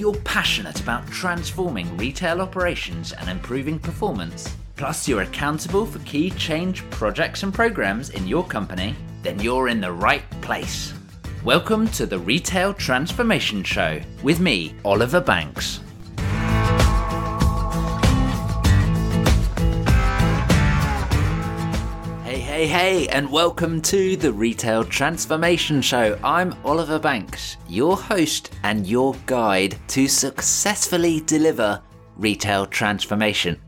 you're passionate about transforming retail operations and improving performance, plus you're accountable for key change projects and programs in your company, then you're in the right place. Welcome to the Retail Transformation Show with me, Oliver Banks. Hey, hey, and welcome to the Retail Transformation Show. I'm Oliver Banks, your host and your guide to successfully deliver retail transformation.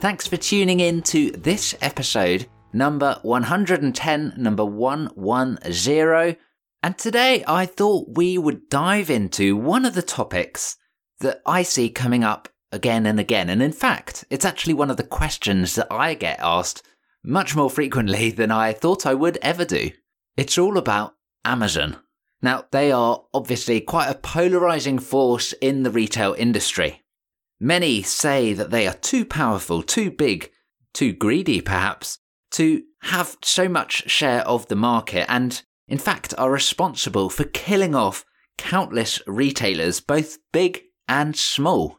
Thanks for tuning in to this episode, number 110, number 110. And today I thought we would dive into one of the topics that I see coming up again and again. And in fact, it's actually one of the questions that I get asked much more frequently than I thought I would ever do. It's all about Amazon. Now, they are obviously quite a polarizing force in the retail industry. Many say that they are too powerful, too big, too greedy perhaps, to have so much share of the market and in fact, are responsible for killing off countless retailers, both big and small.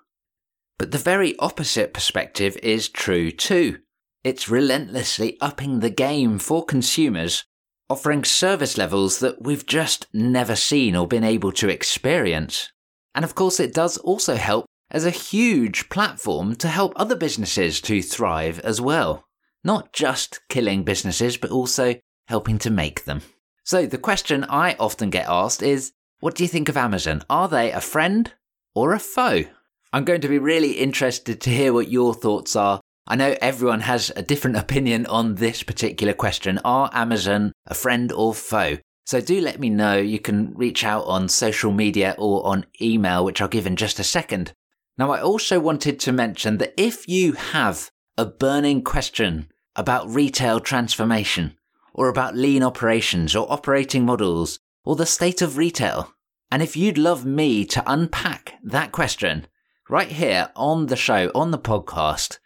But the very opposite perspective is true too. It's relentlessly upping the game for consumers, offering service levels that we've just never seen or been able to experience. And of course, it does also help as a huge platform to help other businesses to thrive as well. Not just killing businesses, but also helping to make them. So the question I often get asked is, what do you think of Amazon? Are they a friend or a foe? I'm going to be really interested to hear what your thoughts are. I know everyone has a different opinion on this particular question. Are Amazon a friend or foe? So do let me know. You can reach out on social media or on email, which I'll give in just a second. Now, I also wanted to mention that if you have a burning question about retail transformation, or about lean operations or operating models or the state of retail. And if you'd love me to unpack that question right here on the show, on the podcast,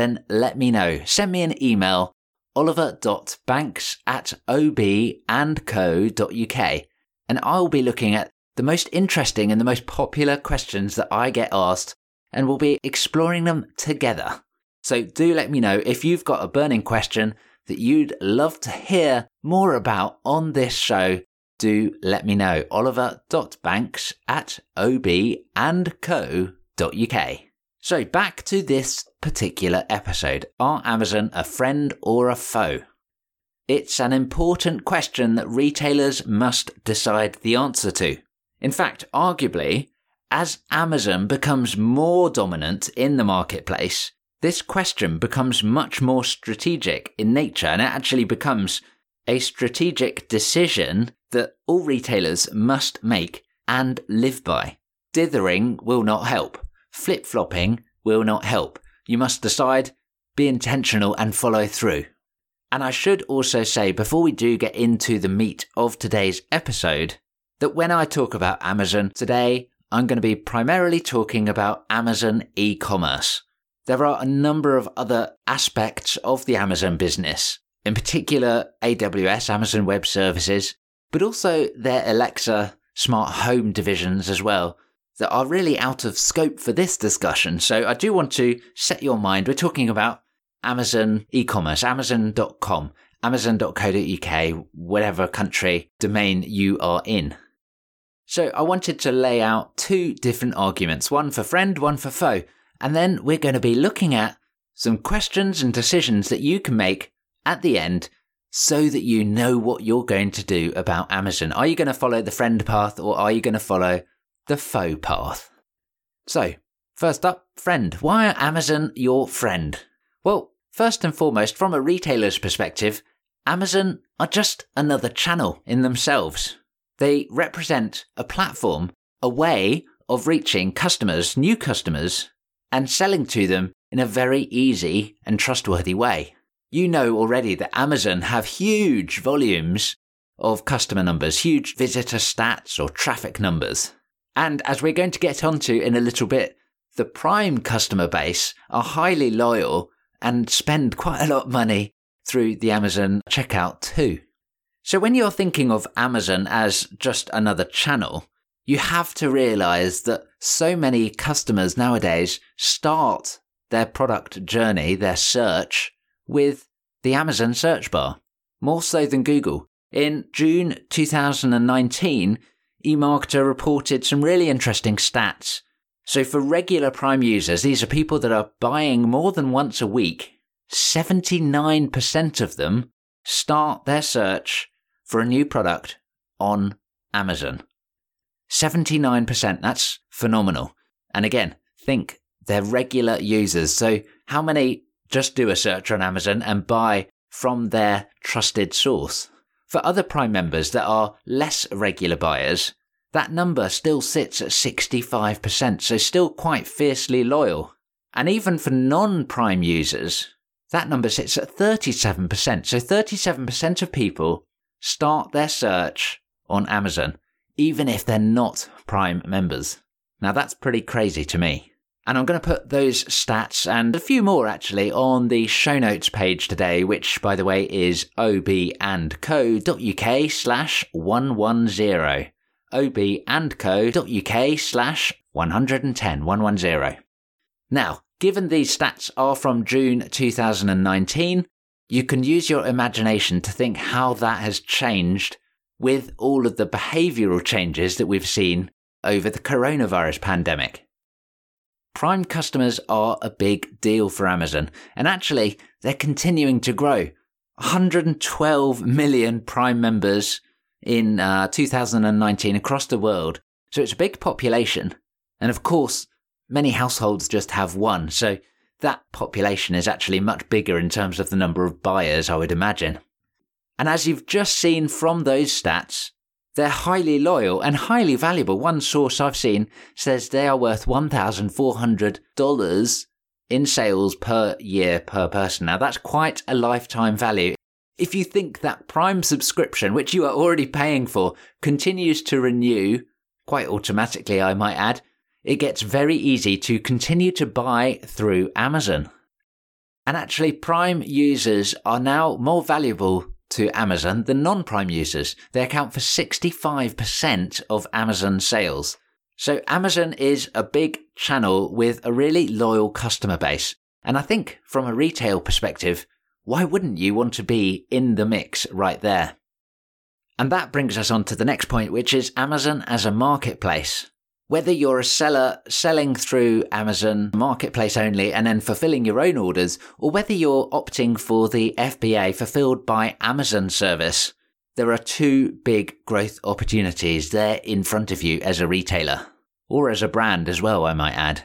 then let me know. Send me an email, oliver.banks at obandco.uk, and I'll be looking at the most interesting and the most popular questions that I get asked, and we'll be exploring them together. So do let me know if you've got a burning question that you'd love to hear more about on this show, do let me know. Oliver.banks at obandco.uk. So back to this particular episode. Are Amazon a friend or a foe? It's an important question that retailers must decide the answer to. In fact, arguably, as Amazon becomes more dominant in the marketplace, this question becomes much more strategic in nature and it actually becomes a strategic decision that all retailers must make and live by. Dithering will not help. Flip flopping will not help. You must decide, be intentional, and follow through. And I should also say, before we do get into the meat of today's episode, that when I talk about Amazon today, I'm going to be primarily talking about Amazon e commerce. There are a number of other aspects of the Amazon business, in particular AWS, Amazon Web Services, but also their Alexa smart home divisions as well, that are really out of scope for this discussion. So I do want to set your mind. We're talking about Amazon e commerce, Amazon.com, Amazon.co.uk, whatever country domain you are in. So I wanted to lay out two different arguments one for friend, one for foe. And then we're going to be looking at some questions and decisions that you can make at the end so that you know what you're going to do about Amazon. Are you going to follow the friend path or are you going to follow the foe path? So, first up, friend. Why are Amazon your friend? Well, first and foremost, from a retailer's perspective, Amazon are just another channel in themselves. They represent a platform, a way of reaching customers, new customers, and selling to them in a very easy and trustworthy way. You know already that Amazon have huge volumes of customer numbers, huge visitor stats or traffic numbers. And as we're going to get onto in a little bit, the prime customer base are highly loyal and spend quite a lot of money through the Amazon checkout too. So when you're thinking of Amazon as just another channel, you have to realize that so many customers nowadays start their product journey, their search, with the Amazon search bar, more so than Google. In June 2019, eMarketer reported some really interesting stats. So, for regular Prime users, these are people that are buying more than once a week, 79% of them start their search for a new product on Amazon. 79%, that's phenomenal. And again, think they're regular users. So, how many just do a search on Amazon and buy from their trusted source? For other Prime members that are less regular buyers, that number still sits at 65%, so still quite fiercely loyal. And even for non Prime users, that number sits at 37%. So 37% of people start their search on Amazon, even if they're not Prime members. Now that's pretty crazy to me. And I'm going to put those stats and a few more actually on the show notes page today, which by the way is obandco.uk slash 110. obandco.uk slash 110, 110. Now, given these stats are from June 2019, you can use your imagination to think how that has changed with all of the behavioural changes that we've seen over the coronavirus pandemic. Prime customers are a big deal for Amazon, and actually, they're continuing to grow. 112 million Prime members in uh, 2019 across the world, so it's a big population. And of course, many households just have one, so that population is actually much bigger in terms of the number of buyers, I would imagine. And as you've just seen from those stats, they're highly loyal and highly valuable. One source I've seen says they are worth $1,400 in sales per year per person. Now that's quite a lifetime value. If you think that Prime subscription, which you are already paying for, continues to renew, quite automatically I might add, it gets very easy to continue to buy through Amazon. And actually, Prime users are now more valuable to Amazon than non Prime users. They account for 65% of Amazon sales. So, Amazon is a big channel with a really loyal customer base. And I think from a retail perspective, why wouldn't you want to be in the mix right there? And that brings us on to the next point, which is Amazon as a marketplace. Whether you're a seller selling through Amazon Marketplace only and then fulfilling your own orders, or whether you're opting for the FBA fulfilled by Amazon service, there are two big growth opportunities there in front of you as a retailer, or as a brand as well, I might add.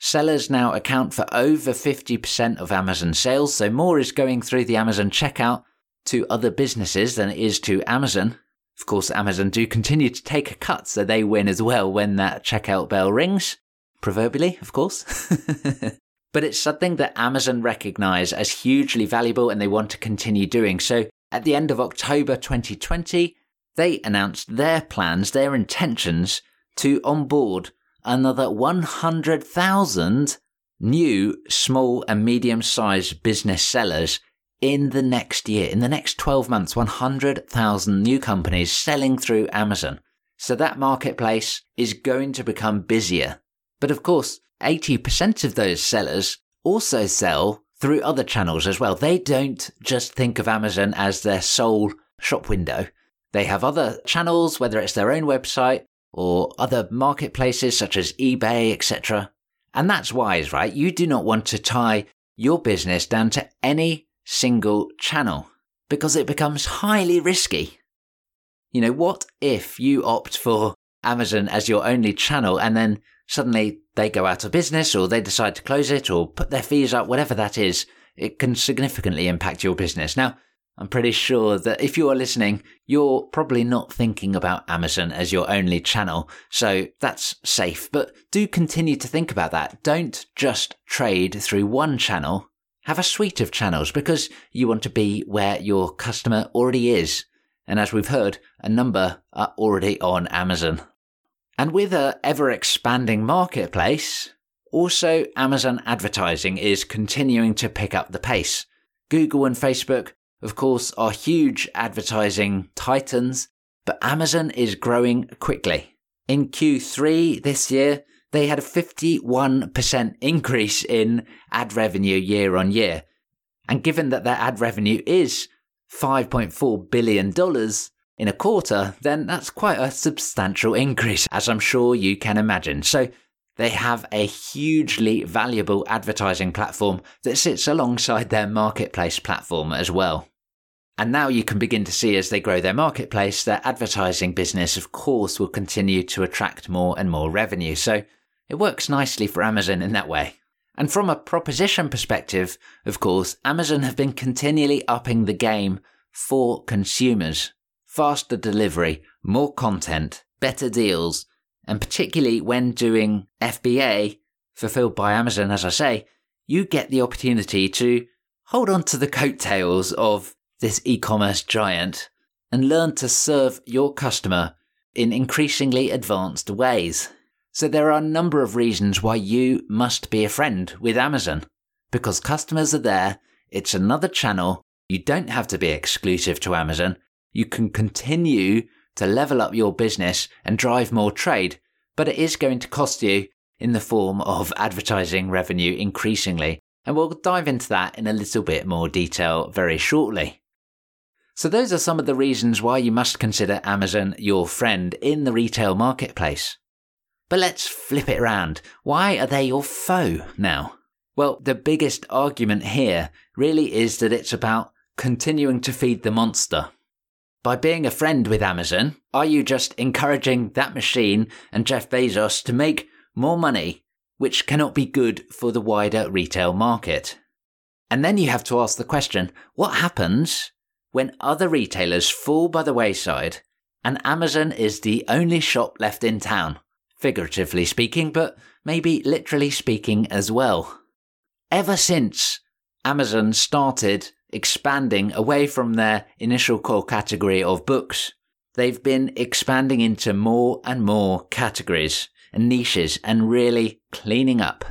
Sellers now account for over 50% of Amazon sales, so more is going through the Amazon checkout to other businesses than it is to Amazon. Of course, Amazon do continue to take a cut, so they win as well when that checkout bell rings. Proverbially, of course. but it's something that Amazon recognize as hugely valuable and they want to continue doing. So at the end of October 2020, they announced their plans, their intentions to onboard another 100,000 new small and medium sized business sellers in the next year, in the next 12 months, 100,000 new companies selling through Amazon. So that marketplace is going to become busier. But of course, 80% of those sellers also sell through other channels as well. They don't just think of Amazon as their sole shop window. They have other channels, whether it's their own website or other marketplaces such as eBay, etc. And that's wise, right? You do not want to tie your business down to any single channel because it becomes highly risky. You know, what if you opt for Amazon as your only channel and then suddenly they go out of business or they decide to close it or put their fees up, whatever that is, it can significantly impact your business. Now, I'm pretty sure that if you are listening, you're probably not thinking about Amazon as your only channel, so that's safe. But do continue to think about that. Don't just trade through one channel have a suite of channels because you want to be where your customer already is. And as we've heard, a number are already on Amazon. And with a ever expanding marketplace, also Amazon advertising is continuing to pick up the pace. Google and Facebook, of course, are huge advertising titans, but Amazon is growing quickly. In Q3 this year, they had a 51% increase in ad revenue year on year. And given that their ad revenue is $5.4 billion in a quarter, then that's quite a substantial increase, as I'm sure you can imagine. So they have a hugely valuable advertising platform that sits alongside their marketplace platform as well. And now you can begin to see as they grow their marketplace, their advertising business, of course, will continue to attract more and more revenue. So it works nicely for Amazon in that way. And from a proposition perspective, of course, Amazon have been continually upping the game for consumers. Faster delivery, more content, better deals, and particularly when doing FBA, fulfilled by Amazon, as I say, you get the opportunity to hold on to the coattails of this e commerce giant and learn to serve your customer in increasingly advanced ways. So, there are a number of reasons why you must be a friend with Amazon. Because customers are there, it's another channel, you don't have to be exclusive to Amazon, you can continue to level up your business and drive more trade, but it is going to cost you in the form of advertising revenue increasingly. And we'll dive into that in a little bit more detail very shortly. So, those are some of the reasons why you must consider Amazon your friend in the retail marketplace. But let's flip it around. Why are they your foe now? Well, the biggest argument here really is that it's about continuing to feed the monster. By being a friend with Amazon, are you just encouraging that machine and Jeff Bezos to make more money, which cannot be good for the wider retail market? And then you have to ask the question what happens when other retailers fall by the wayside and Amazon is the only shop left in town, figuratively speaking, but maybe literally speaking as well. Ever since Amazon started expanding away from their initial core category of books, they've been expanding into more and more categories and niches and really cleaning up.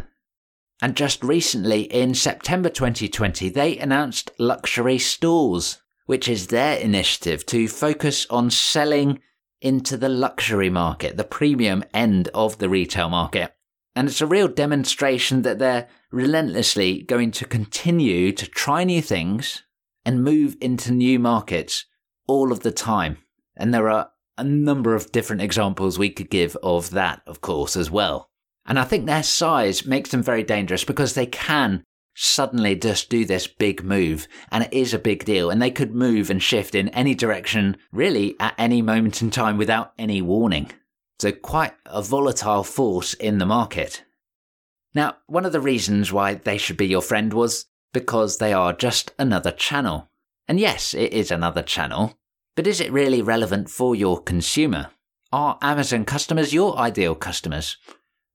And just recently, in September 2020, they announced luxury stores which is their initiative to focus on selling into the luxury market, the premium end of the retail market. And it's a real demonstration that they're relentlessly going to continue to try new things and move into new markets all of the time. And there are a number of different examples we could give of that, of course, as well. And I think their size makes them very dangerous because they can suddenly just do this big move and it is a big deal and they could move and shift in any direction really at any moment in time without any warning. So quite a volatile force in the market. Now, one of the reasons why they should be your friend was because they are just another channel. And yes, it is another channel, but is it really relevant for your consumer? Are Amazon customers your ideal customers?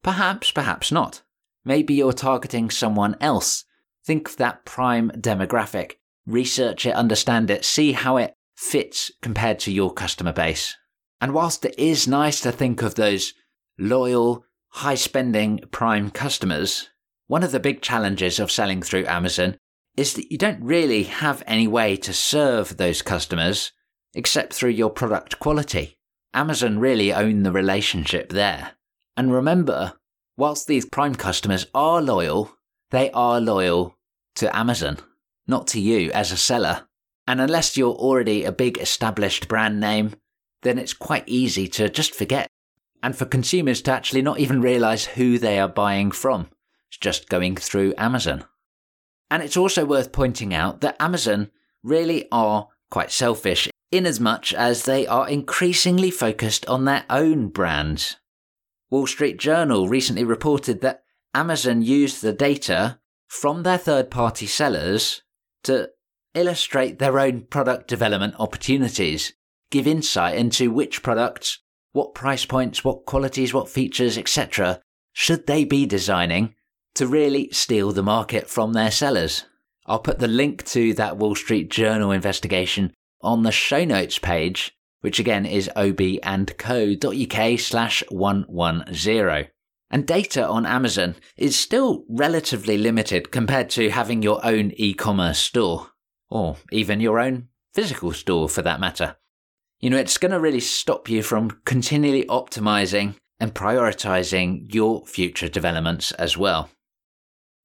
Perhaps, perhaps not. Maybe you're targeting someone else Think of that prime demographic, research it, understand it, see how it fits compared to your customer base. And whilst it is nice to think of those loyal, high spending prime customers, one of the big challenges of selling through Amazon is that you don't really have any way to serve those customers except through your product quality. Amazon really own the relationship there. And remember, whilst these prime customers are loyal, they are loyal to Amazon, not to you as a seller. And unless you're already a big established brand name, then it's quite easy to just forget. And for consumers to actually not even realize who they are buying from. It's just going through Amazon. And it's also worth pointing out that Amazon really are quite selfish in as much as they are increasingly focused on their own brands. Wall Street Journal recently reported that Amazon used the data from their third party sellers to illustrate their own product development opportunities, give insight into which products, what price points, what qualities, what features, etc., should they be designing to really steal the market from their sellers. I'll put the link to that Wall Street Journal investigation on the show notes page, which again is obandco.uk slash 110. And data on Amazon is still relatively limited compared to having your own e commerce store, or even your own physical store for that matter. You know, it's going to really stop you from continually optimizing and prioritizing your future developments as well.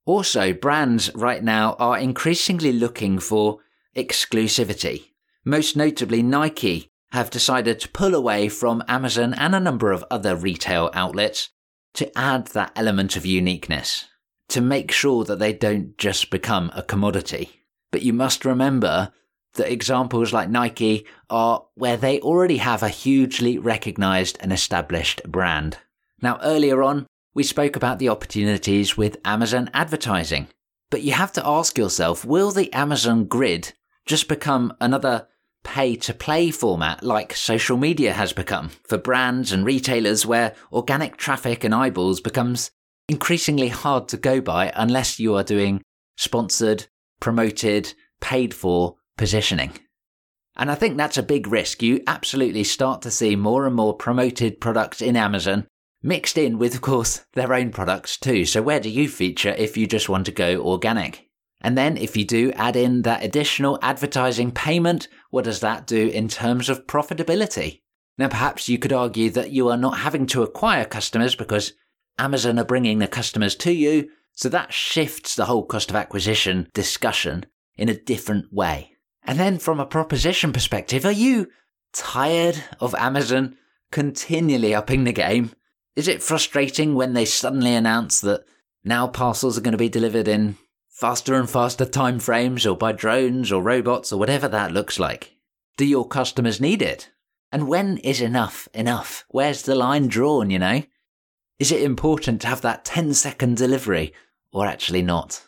Also, brands right now are increasingly looking for exclusivity. Most notably, Nike have decided to pull away from Amazon and a number of other retail outlets to add that element of uniqueness, to make sure that they don't just become a commodity. But you must remember that examples like Nike are where they already have a hugely recognized and established brand. Now, earlier on, we spoke about the opportunities with Amazon advertising. But you have to ask yourself will the Amazon grid just become another pay to play format like social media has become for brands and retailers where organic traffic and eyeballs becomes increasingly hard to go by unless you are doing sponsored, promoted, paid for positioning. And I think that's a big risk. You absolutely start to see more and more promoted products in Amazon mixed in with, of course, their own products too. So where do you feature if you just want to go organic? And then if you do add in that additional advertising payment, what does that do in terms of profitability? Now, perhaps you could argue that you are not having to acquire customers because Amazon are bringing the customers to you. So that shifts the whole cost of acquisition discussion in a different way. And then from a proposition perspective, are you tired of Amazon continually upping the game? Is it frustrating when they suddenly announce that now parcels are going to be delivered in faster and faster time frames or by drones or robots or whatever that looks like? Do your customers need it? And when is enough enough? Where's the line drawn, you know? Is it important to have that 10 second delivery or actually not?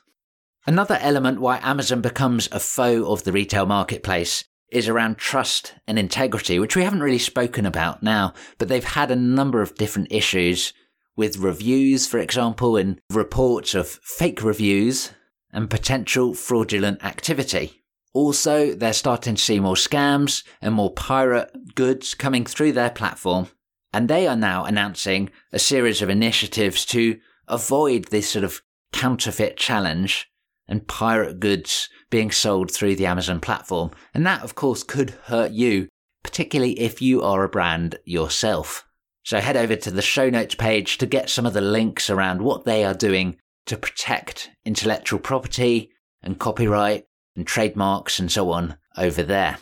Another element why Amazon becomes a foe of the retail marketplace is around trust and integrity, which we haven't really spoken about now, but they've had a number of different issues with reviews, for example, and reports of fake reviews and potential fraudulent activity. Also, they're starting to see more scams and more pirate goods coming through their platform, and they are now announcing a series of initiatives to avoid this sort of counterfeit challenge and pirate goods being sold through the Amazon platform. And that, of course, could hurt you, particularly if you are a brand yourself. So head over to the show notes page to get some of the links around what they are doing to protect intellectual property and copyright and trademarks and so on over there.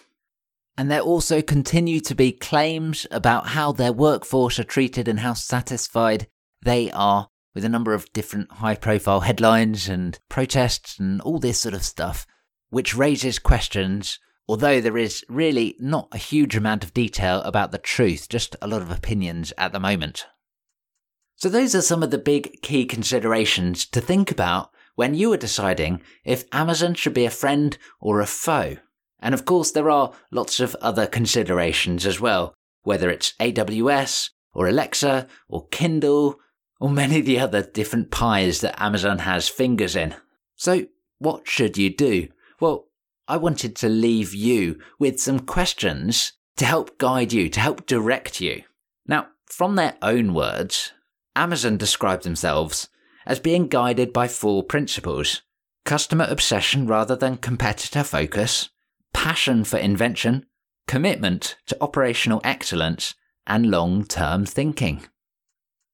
And there also continue to be claims about how their workforce are treated and how satisfied they are with a number of different high profile headlines and protests and all this sort of stuff, which raises questions, although there is really not a huge amount of detail about the truth, just a lot of opinions at the moment. So, those are some of the big key considerations to think about when you are deciding if Amazon should be a friend or a foe. And of course, there are lots of other considerations as well, whether it's AWS or Alexa or Kindle or many of the other different pies that Amazon has fingers in. So, what should you do? Well, I wanted to leave you with some questions to help guide you, to help direct you. Now, from their own words, Amazon describe themselves as being guided by four principles customer obsession rather than competitor focus, passion for invention, commitment to operational excellence, and long term thinking.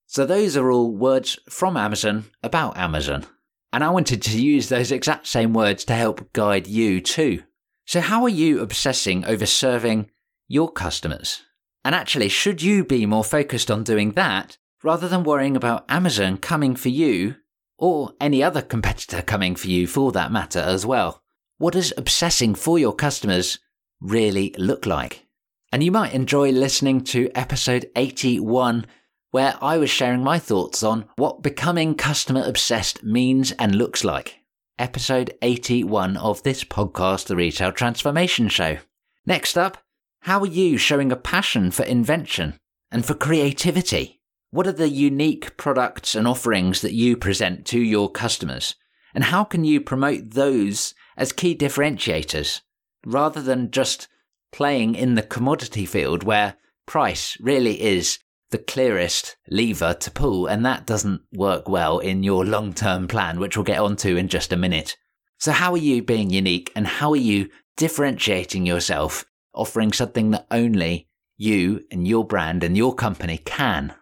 So those are all words from Amazon about Amazon. And I wanted to use those exact same words to help guide you too. So how are you obsessing over serving your customers? And actually, should you be more focused on doing that rather than worrying about Amazon coming for you or any other competitor coming for you for that matter as well? What does obsessing for your customers really look like? And you might enjoy listening to episode 81 where I was sharing my thoughts on what becoming customer obsessed means and looks like. Episode 81 of this podcast, The Retail Transformation Show. Next up, how are you showing a passion for invention and for creativity? What are the unique products and offerings that you present to your customers? And how can you promote those as key differentiators rather than just playing in the commodity field where price really is the clearest lever to pull, and that doesn't work well in your long term plan, which we'll get onto in just a minute. So, how are you being unique and how are you differentiating yourself, offering something that only you and your brand and your company can.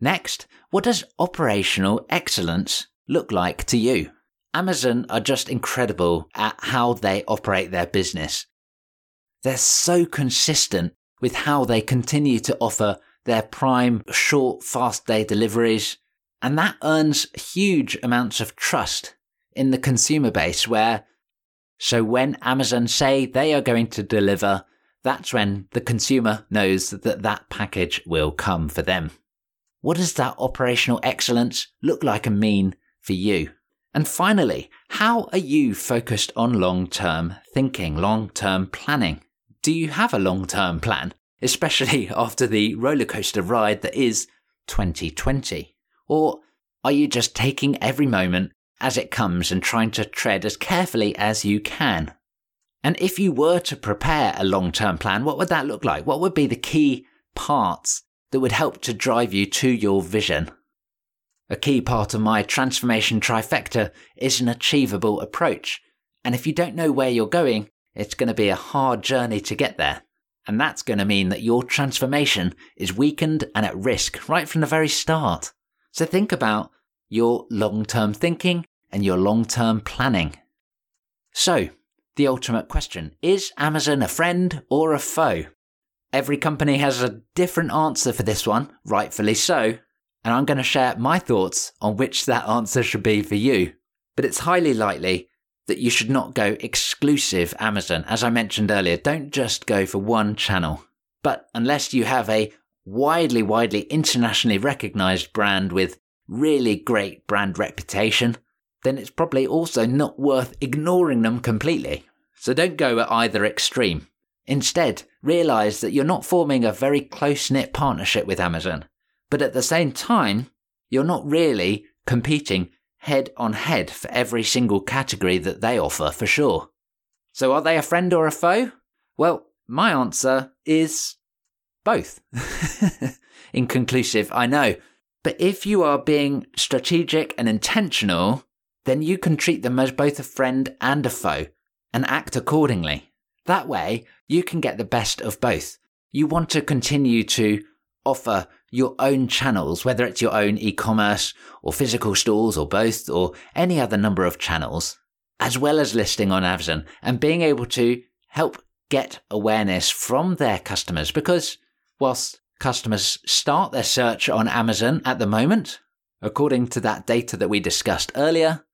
Next, what does operational excellence look like to you? Amazon are just incredible at how they operate their business. They're so consistent with how they continue to offer their prime short, fast day deliveries. And that earns huge amounts of trust in the consumer base where, so when Amazon say they are going to deliver, that's when the consumer knows that that package will come for them. What does that operational excellence look like and mean for you? And finally, how are you focused on long term thinking, long term planning? Do you have a long term plan, especially after the rollercoaster ride that is 2020? Or are you just taking every moment as it comes and trying to tread as carefully as you can? And if you were to prepare a long term plan, what would that look like? What would be the key parts that would help to drive you to your vision. A key part of my transformation trifecta is an achievable approach. And if you don't know where you're going, it's going to be a hard journey to get there. And that's going to mean that your transformation is weakened and at risk right from the very start. So think about your long term thinking and your long term planning. So, the ultimate question is Amazon a friend or a foe? Every company has a different answer for this one, rightfully so, and I'm going to share my thoughts on which that answer should be for you. But it's highly likely that you should not go exclusive Amazon. As I mentioned earlier, don't just go for one channel. But unless you have a widely, widely internationally recognized brand with really great brand reputation, then it's probably also not worth ignoring them completely. So don't go at either extreme. Instead, realize that you're not forming a very close knit partnership with Amazon, but at the same time, you're not really competing head on head for every single category that they offer for sure. So are they a friend or a foe? Well, my answer is both. Inconclusive, I know. But if you are being strategic and intentional, then you can treat them as both a friend and a foe and act accordingly. That way, you can get the best of both. You want to continue to offer your own channels, whether it's your own e commerce or physical stores or both or any other number of channels, as well as listing on Amazon and being able to help get awareness from their customers. Because whilst customers start their search on Amazon at the moment, according to that data that we discussed earlier,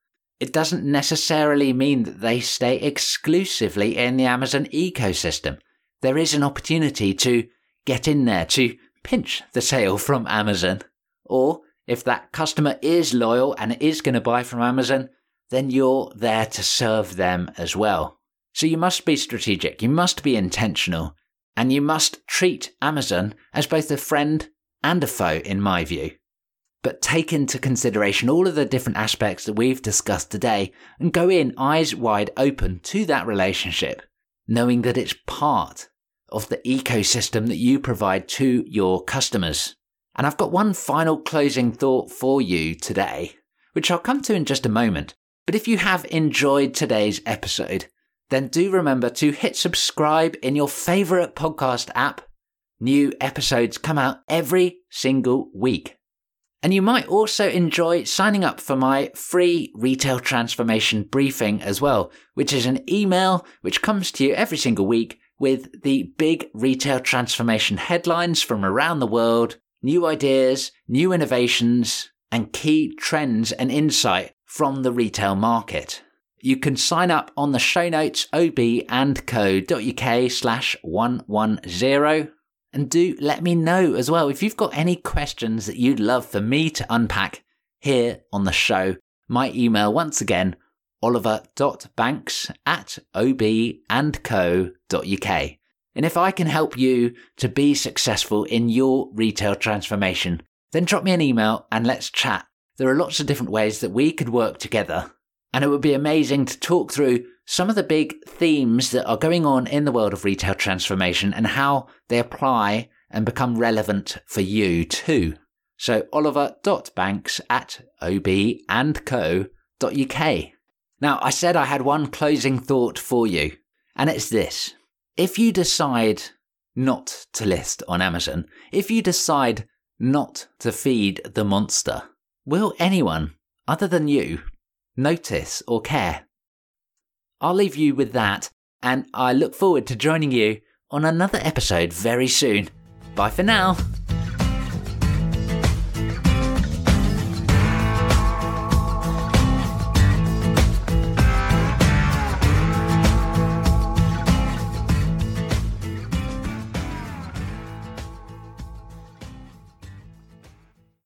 it doesn't necessarily mean that they stay exclusively in the Amazon ecosystem. There is an opportunity to get in there to pinch the sale from Amazon. Or if that customer is loyal and is going to buy from Amazon, then you're there to serve them as well. So you must be strategic, you must be intentional, and you must treat Amazon as both a friend and a foe, in my view but take into consideration all of the different aspects that we've discussed today and go in eyes wide open to that relationship, knowing that it's part of the ecosystem that you provide to your customers. And I've got one final closing thought for you today, which I'll come to in just a moment. But if you have enjoyed today's episode, then do remember to hit subscribe in your favorite podcast app. New episodes come out every single week. And you might also enjoy signing up for my free retail transformation briefing as well, which is an email which comes to you every single week with the big retail transformation headlines from around the world, new ideas, new innovations, and key trends and insight from the retail market. You can sign up on the show notes obandco.uk slash 110 and do let me know as well if you've got any questions that you'd love for me to unpack here on the show. My email, once again, oliver.banks at obandco.uk. And if I can help you to be successful in your retail transformation, then drop me an email and let's chat. There are lots of different ways that we could work together. And it would be amazing to talk through some of the big themes that are going on in the world of retail transformation and how they apply and become relevant for you too. So oliver.banks at obandco.uk. Now, I said I had one closing thought for you, and it's this. If you decide not to list on Amazon, if you decide not to feed the monster, will anyone, other than you, notice or care? I'll leave you with that, and I look forward to joining you on another episode very soon. Bye for now.